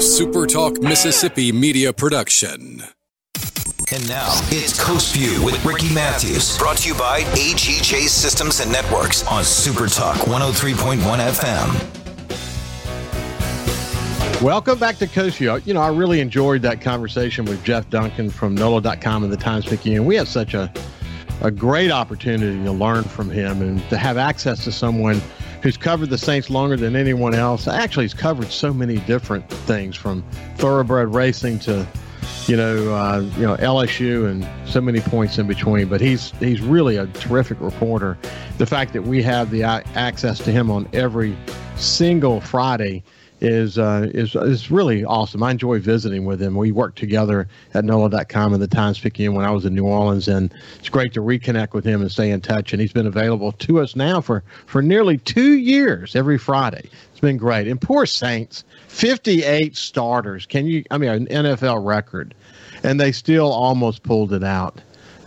a SuperTalk Mississippi media production. And now it's Coast View with Ricky Matthews, brought to you by AGJ Systems and Networks on SuperTalk 103.1 FM. Welcome back to Coast View. You know, I really enjoyed that conversation with Jeff Duncan from NOLA.com and the Times Picayune. We have such a, a great opportunity to learn from him and to have access to someone who's covered the Saints longer than anyone else. Actually, he's covered so many different things from thoroughbred racing to, you know, uh, you know LSU and so many points in between. But he's he's really a terrific reporter. The fact that we have the access to him on every single Friday is uh, is is really awesome. I enjoy visiting with him. We worked together at NOLA.com and the Times Picayune when I was in New Orleans, and it's great to reconnect with him and stay in touch. And he's been available to us now for for nearly two years every Friday. It's been great. And poor Saints, 58 starters. Can you? I mean, an NFL record, and they still almost pulled it out.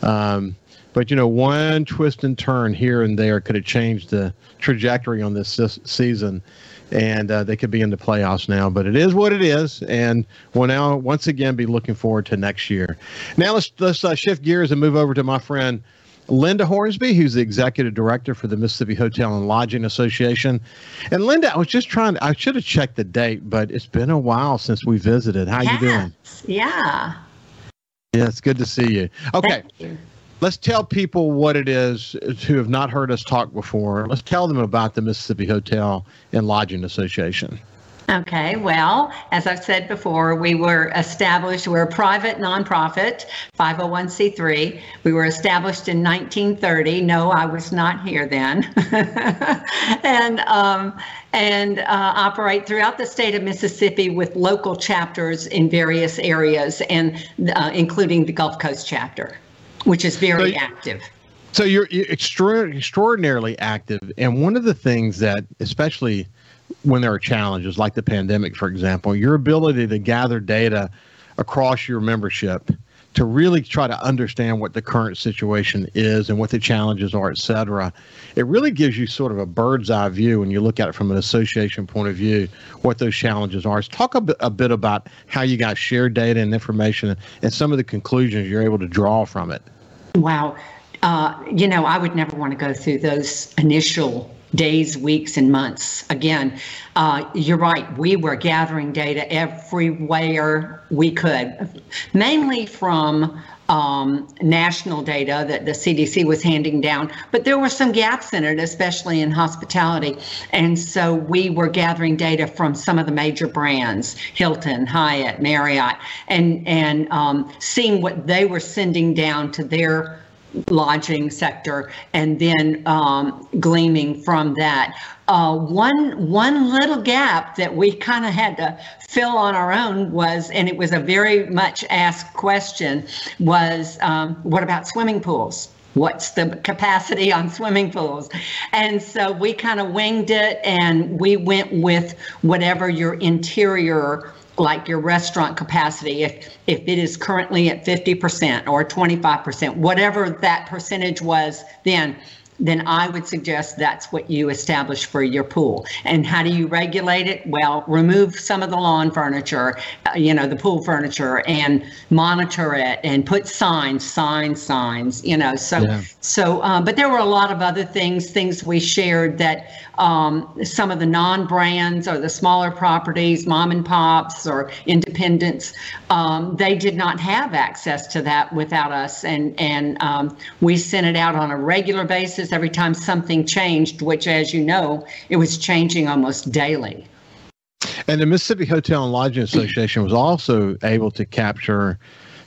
Um, but you know, one twist and turn here and there could have changed the trajectory on this season and uh, they could be in the playoffs now. But it is what it is, and we'll now once again be looking forward to next year. Now let's let's uh, shift gears and move over to my friend. Linda Hornsby, who's the executive director for the Mississippi Hotel and Lodging Association. And Linda, I was just trying, I should have checked the date, but it's been a while since we visited. How yes. you doing? Yeah. Yeah, it's good to see you. Okay. You let's tell people what it is who have not heard us talk before. Let's tell them about the Mississippi Hotel and Lodging Association. Okay, well, as I've said before, we were established, we're a private nonprofit, 501c3. We were established in 1930. No, I was not here then. and um, and uh, operate throughout the state of Mississippi with local chapters in various areas, and uh, including the Gulf Coast chapter which is very so, active. So you're, you're extra- extraordinarily active, and one of the things that, especially when there are challenges like the pandemic, for example, your ability to gather data across your membership to really try to understand what the current situation is and what the challenges are, et cetera. It really gives you sort of a bird's eye view when you look at it from an association point of view, what those challenges are. talk a bit, a bit about how you guys share data and information and some of the conclusions you're able to draw from it. Wow. Uh, you know, I would never want to go through those initial days, weeks, and months. Again, uh, you're right. We were gathering data everywhere we could, mainly from um, national data that the CDC was handing down, but there were some gaps in it, especially in hospitality. And so we were gathering data from some of the major brands, Hilton, Hyatt, Marriott, and and um, seeing what they were sending down to their lodging sector and then um, gleaming from that. Uh, one one little gap that we kind of had to fill on our own was, and it was a very much asked question, was um, what about swimming pools? What's the capacity on swimming pools? And so we kind of winged it and we went with whatever your interior like your restaurant capacity if if it is currently at 50% or 25% whatever that percentage was then then I would suggest that's what you establish for your pool. And how do you regulate it? Well, remove some of the lawn furniture, uh, you know, the pool furniture, and monitor it, and put signs, signs, signs. You know, so yeah. so. Uh, but there were a lot of other things, things we shared that um, some of the non-brands or the smaller properties, mom and pops or independents, um, they did not have access to that without us, and and um, we sent it out on a regular basis every time something changed, which, as you know, it was changing almost daily. And the Mississippi Hotel and Lodging Association was also able to capture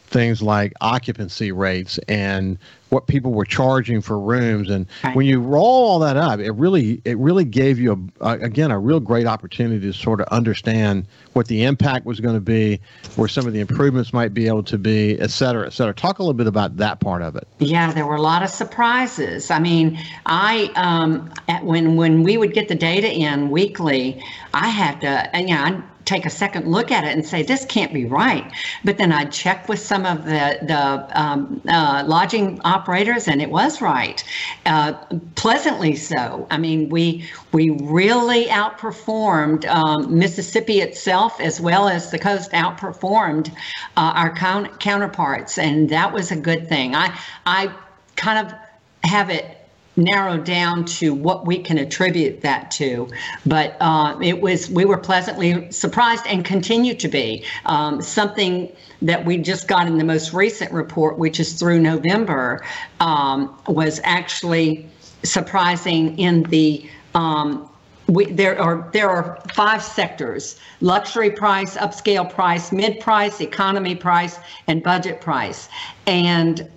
things like occupancy rates and what people were charging for rooms. And right. when you roll all that up it really it really gave you a, a, again a real great opportunity to sort of understand what the impact was going to be where some of the improvements might be able to be et cetera et cetera. Talk a little bit about that part of it. Yeah there were a lot of surprises. I mean i um, at, when when we would get the data in weekly i had to and yeah take a second look at it and say this can't be right. But then I'd check with some of the the um, uh, lodging operators, and it was right, uh, pleasantly so. I mean, we we really outperformed um, Mississippi itself as well as the coast outperformed uh, our count- counterparts, and that was a good thing. I I kind of have it narrowed down to what we can attribute that to. But uh, it was we were pleasantly surprised and continue to be. Um, something that we just got in the most recent report, which is through November, um, was actually surprising in the um, we, there are there are five sectors: luxury price, upscale price, mid price, economy price, and budget price. And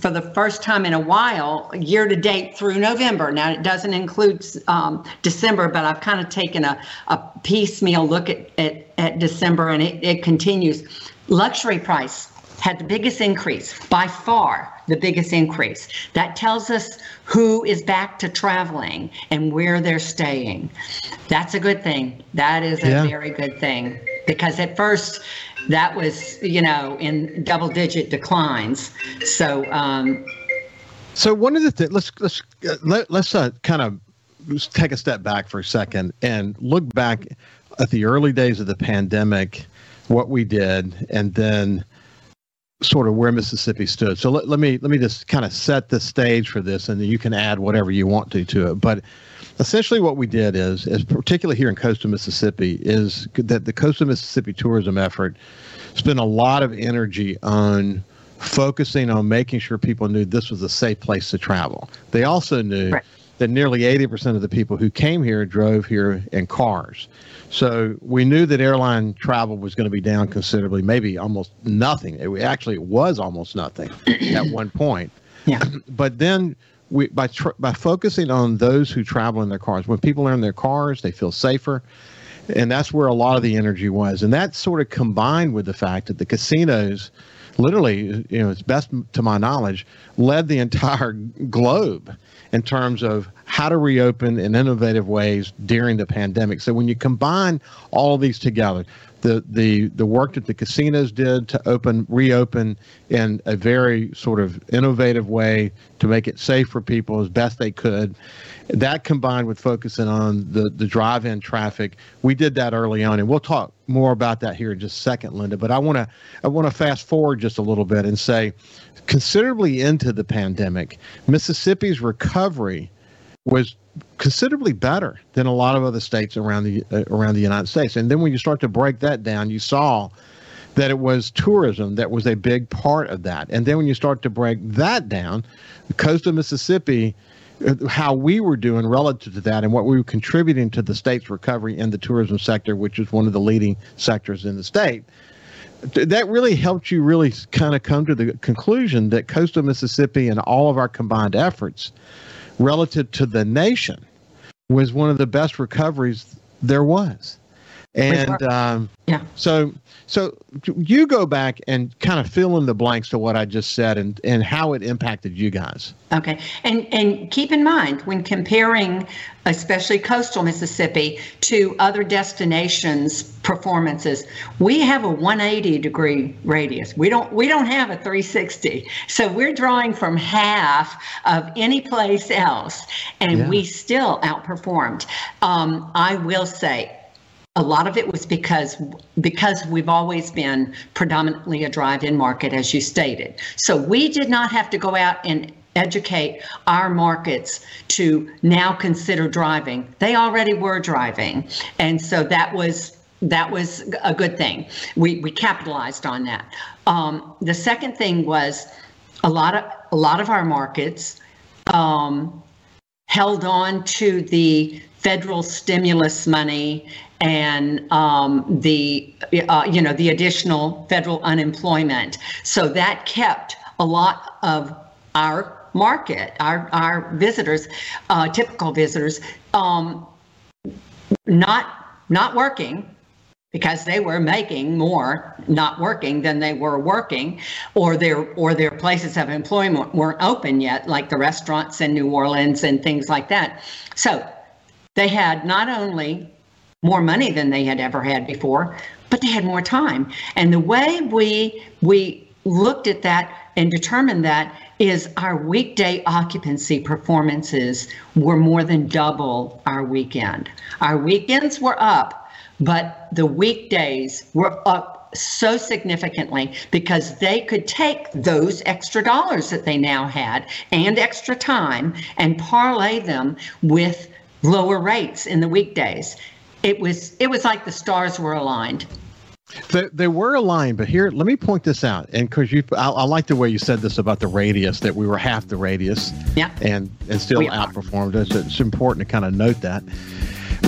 for the first time in a while, year to date through November. Now, it doesn't include um, December, but I've kind of taken a, a piecemeal look at, at, at December and it, it continues. Luxury price had the biggest increase, by far the biggest increase. That tells us who is back to traveling and where they're staying. That's a good thing. That is a yeah. very good thing because at first that was you know in double digit declines. So um so one of the things let's let's uh, let, let's uh, kind of take a step back for a second and look back at the early days of the pandemic what we did and then sort of where mississippi stood. So let, let me let me just kind of set the stage for this and then you can add whatever you want to to it. But essentially what we did is, is particularly here in coastal Mississippi, is that the coastal Mississippi tourism effort spent a lot of energy on focusing on making sure people knew this was a safe place to travel. They also knew right. that nearly 80% of the people who came here drove here in cars. So we knew that airline travel was going to be down considerably, maybe almost nothing. It actually was almost nothing at one point. Yeah. But then we by tr- by focusing on those who travel in their cars. When people are in their cars, they feel safer, and that's where a lot of the energy was. And that sort of combined with the fact that the casinos, literally, you know, it's best to my knowledge, led the entire globe in terms of how to reopen in innovative ways during the pandemic. So when you combine all these together, the the the work that the casinos did to open reopen in a very sort of innovative way to make it safe for people as best they could. That combined with focusing on the the drive-in traffic we did that early on and we'll talk more about that here in just a second linda but i want to i want to fast forward just a little bit and say considerably into the pandemic mississippi's recovery was considerably better than a lot of other states around the uh, around the United States. And then when you start to break that down, you saw that it was tourism that was a big part of that. And then when you start to break that down, the coast of Mississippi, uh, how we were doing relative to that and what we were contributing to the state's recovery in the tourism sector, which is one of the leading sectors in the state. That really helped you really kind of come to the conclusion that coastal Mississippi and all of our combined efforts relative to the nation was one of the best recoveries there was. And um, yeah. so so you go back and kind of fill in the blanks to what I just said and, and how it impacted you guys. Okay. And and keep in mind when comparing especially coastal Mississippi to other destinations performances, we have a 180 degree radius. We don't we don't have a 360. So we're drawing from half of any place else and yeah. we still outperformed. Um, I will say a lot of it was because because we've always been predominantly a drive-in market as you stated. So we did not have to go out and educate our markets to now consider driving. They already were driving and so that was that was a good thing. We we capitalized on that. Um, the second thing was a lot of a lot of our markets um, held on to the federal stimulus money and um, the uh, you know the additional federal unemployment. So that kept a lot of our market, our our visitors, uh, typical visitors, um, not not working because they were making more not working than they were working or their or their places of employment weren't open yet like the restaurants in New Orleans and things like that so they had not only more money than they had ever had before, but they had more time. And the way we we looked at that and determined that is our weekday occupancy performances were more than double our weekend. Our weekends were up, but the weekdays were up so significantly because they could take those extra dollars that they now had and extra time and parlay them with lower rates in the weekdays. It was it was like the stars were aligned. They, they were aligned, but here, let me point this out. And because you, I, I, like the way you said this about the radius, that we were half the radius, yeah, and and still outperformed us. It's important to kind of note that.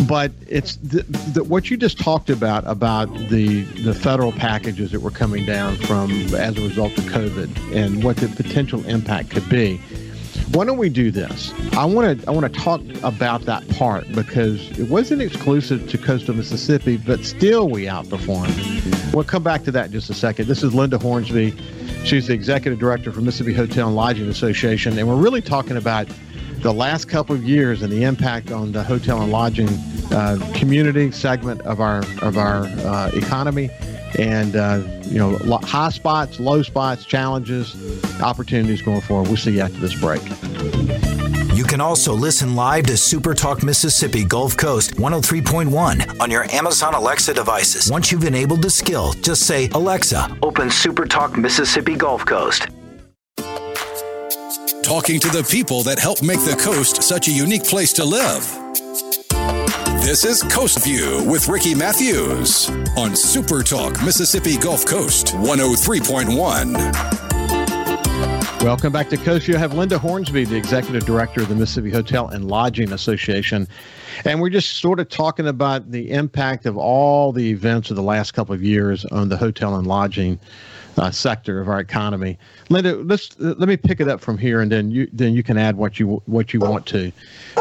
But it's the, the, what you just talked about about the the federal packages that were coming down from as a result of COVID and what the potential impact could be why don't we do this? I want to I want to talk about that part because it wasn't exclusive to coastal Mississippi, but still we outperformed. We'll come back to that in just a second. This is Linda Hornsby. She's the executive director for Mississippi Hotel and Lodging Association, and we're really talking about the last couple of years and the impact on the hotel and lodging uh, community segment of our of our uh, economy and uh, you know high spots, low spots, challenges, opportunities going forward. We'll see you after this break. You can also listen live to Super Talk Mississippi Gulf Coast 103.1 on your Amazon Alexa devices. Once you've enabled the skill, just say, Alexa, open Super Talk Mississippi Gulf Coast. Talking to the people that help make the coast such a unique place to live. This is Coast View with Ricky Matthews on Super Talk Mississippi Gulf Coast 103.1. Welcome back to Coast. I have Linda Hornsby, the executive director of the Mississippi Hotel and Lodging Association. And we're just sort of talking about the impact of all the events of the last couple of years on the hotel and lodging uh, sector of our economy. Linda, let's let me pick it up from here, and then you then you can add what you what you want to.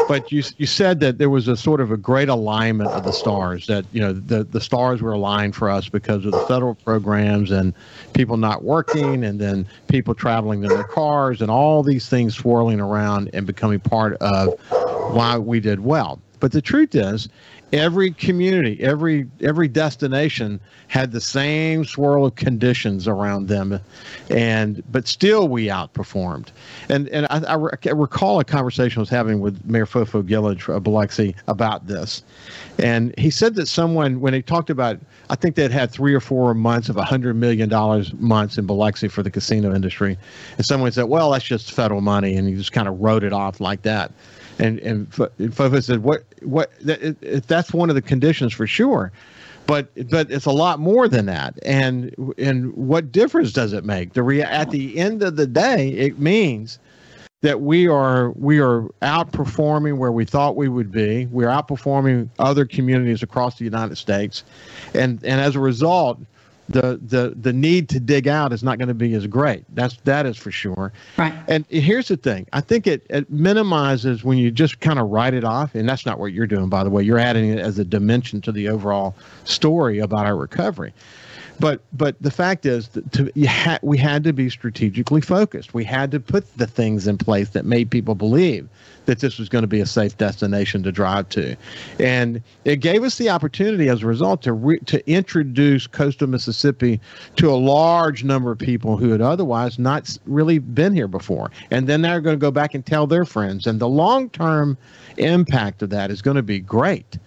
But you you said that there was a sort of a great alignment of the stars. That you know the the stars were aligned for us because of the federal programs and people not working, and then people traveling in their cars, and all these things swirling around and becoming part of why we did well. But the truth is, every community, every every destination had the same swirl of conditions around them, and but still we outperformed. And and I, I, I recall a conversation I was having with Mayor Fofo Gilich uh, of Biloxi about this, and he said that someone when he talked about I think they'd had three or four months of hundred million dollars months in Biloxi for the casino industry, and someone said, well that's just federal money, and he just kind of wrote it off like that. And and Fofo said, "What what? That, that's one of the conditions for sure." but but it's a lot more than that and and what difference does it make the rea- at the end of the day it means that we are we are outperforming where we thought we would be we're outperforming other communities across the united states and and as a result the the the need to dig out is not going to be as great. That's that is for sure. Right. And here's the thing: I think it, it minimizes when you just kind of write it off, and that's not what you're doing, by the way. You're adding it as a dimension to the overall story about our recovery. But but the fact is that to, ha- we had to be strategically focused. We had to put the things in place that made people believe that this was going to be a safe destination to drive to, and it gave us the opportunity as a result to re- to introduce coastal Mississippi to a large number of people who had otherwise not really been here before, and then they're going to go back and tell their friends, and the long term impact of that is going to be great.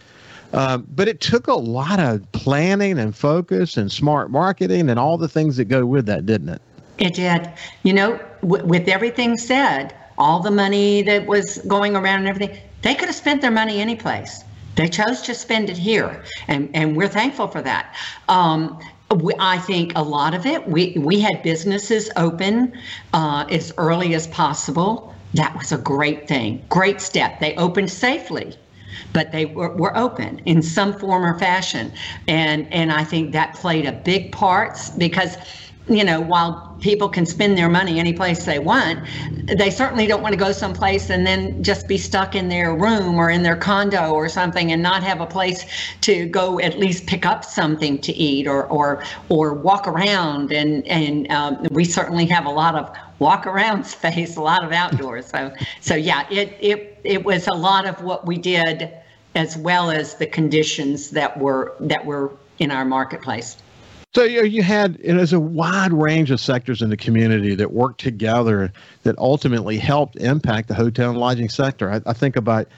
Um, but it took a lot of planning and focus and smart marketing and all the things that go with that, didn't it? It did. You know, w- with everything said, all the money that was going around and everything, they could have spent their money anyplace. They chose to spend it here, and, and we're thankful for that. Um, we, I think a lot of it, we, we had businesses open uh, as early as possible. That was a great thing, great step. They opened safely but they were, were open in some form or fashion. And, and I think that played a big part because you know, while people can spend their money any place they want, they certainly don't want to go someplace and then just be stuck in their room or in their condo or something and not have a place to go at least pick up something to eat or or or walk around. And and um, we certainly have a lot of walk around space, a lot of outdoors. So so yeah, it it it was a lot of what we did as well as the conditions that were that were in our marketplace. So you, know, you had and there's a wide range of sectors in the community that worked together that ultimately helped impact the hotel and lodging sector. I, I think about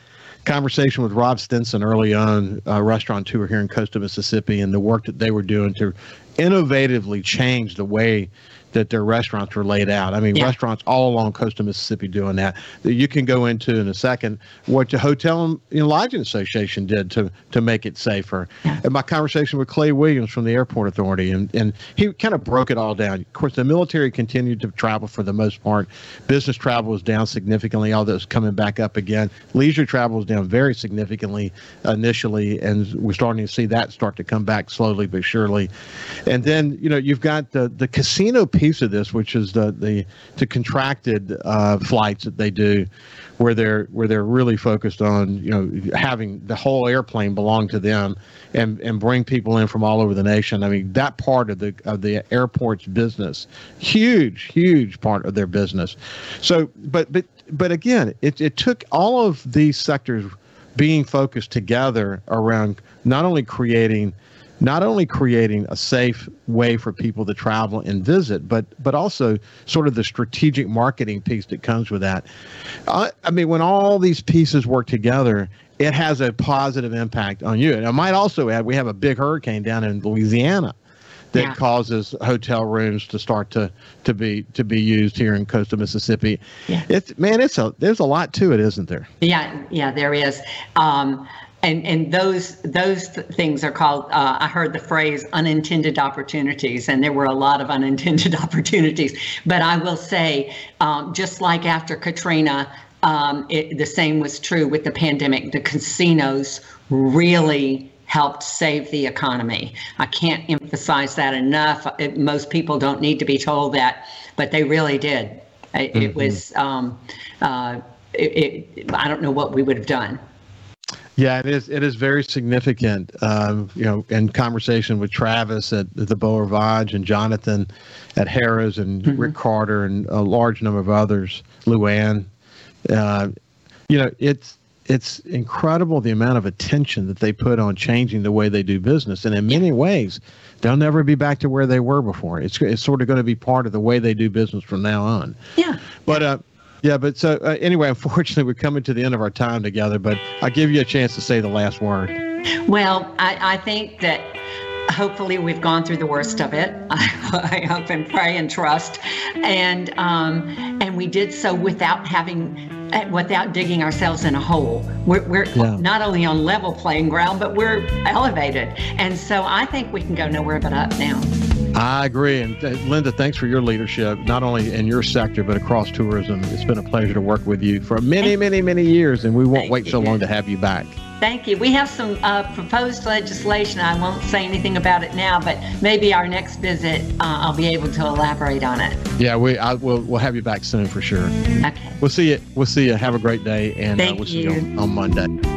conversation with Rob Stinson early on, uh, a restaurateur here in Coastal Mississippi, and the work that they were doing to innovatively change the way that their restaurants were laid out. I mean, yeah. restaurants all along coastal Mississippi doing that. That you can go into in a second what the Hotel and Lodging Association did to to make it safer. Yeah. And my conversation with Clay Williams from the Airport Authority, and and he kind of broke it all down. Of course, the military continued to travel for the most part. Business travel was down significantly, although it's coming back up again. Leisure travel was down very significantly initially, and we're starting to see that start to come back slowly but surely. And then you know you've got the the casino piece of this, which is the the, the contracted uh, flights that they do, where they're where they're really focused on you know having the whole airplane belong to them, and and bring people in from all over the nation. I mean that part of the of the airport's business, huge huge part of their business. So, but but but again, it it took all of these sectors being focused together around not only creating not only creating a safe way for people to travel and visit, but but also sort of the strategic marketing piece that comes with that. I, I mean, when all these pieces work together, it has a positive impact on you. And I might also add, we have a big hurricane down in Louisiana that yeah. causes hotel rooms to start to to be to be used here in coastal Mississippi. Yeah. It's man, it's a there's a lot to it, isn't there? Yeah, yeah, there is. Um, and and those those things are called uh, i heard the phrase unintended opportunities and there were a lot of unintended opportunities. But i will say um, just like after katrina um, it, the same was true with the pandemic. The casinos really helped save the economy. I can't emphasize that enough. It, most people don't need to be told that but they really did. It, mm-hmm. it was um, uh, it, i don't know what we would have done yeah, it is. It is very significant. Um, you know, in conversation with Travis at the Beau Rivage and Jonathan at Harrah's and mm-hmm. Rick Carter and a large number of others, Luann. Uh, you know, it's it's incredible the amount of attention that they put on changing the way they do business, and in many ways, they'll never be back to where they were before. It's it's sort of going to be part of the way they do business from now on. Yeah. But uh, yeah, but so uh, anyway, unfortunately, we're coming to the end of our time together. But I'll give you a chance to say the last word. Well, I, I think that hopefully we've gone through the worst of it. I, I hope and pray and trust, and um, and we did so without having uh, without digging ourselves in a hole. We're, we're yeah. not only on level playing ground, but we're elevated, and so I think we can go nowhere but up now. I agree. And uh, Linda, thanks for your leadership, not only in your sector, but across tourism. It's been a pleasure to work with you for many, many, many years, and we won't Thank wait you. so long to have you back. Thank you. We have some uh, proposed legislation. I won't say anything about it now, but maybe our next visit, uh, I'll be able to elaborate on it. Yeah, we I, we'll we'll have you back soon for sure. Okay. We'll see you. We'll see you. Have a great day, and uh, we'll see you on, on Monday.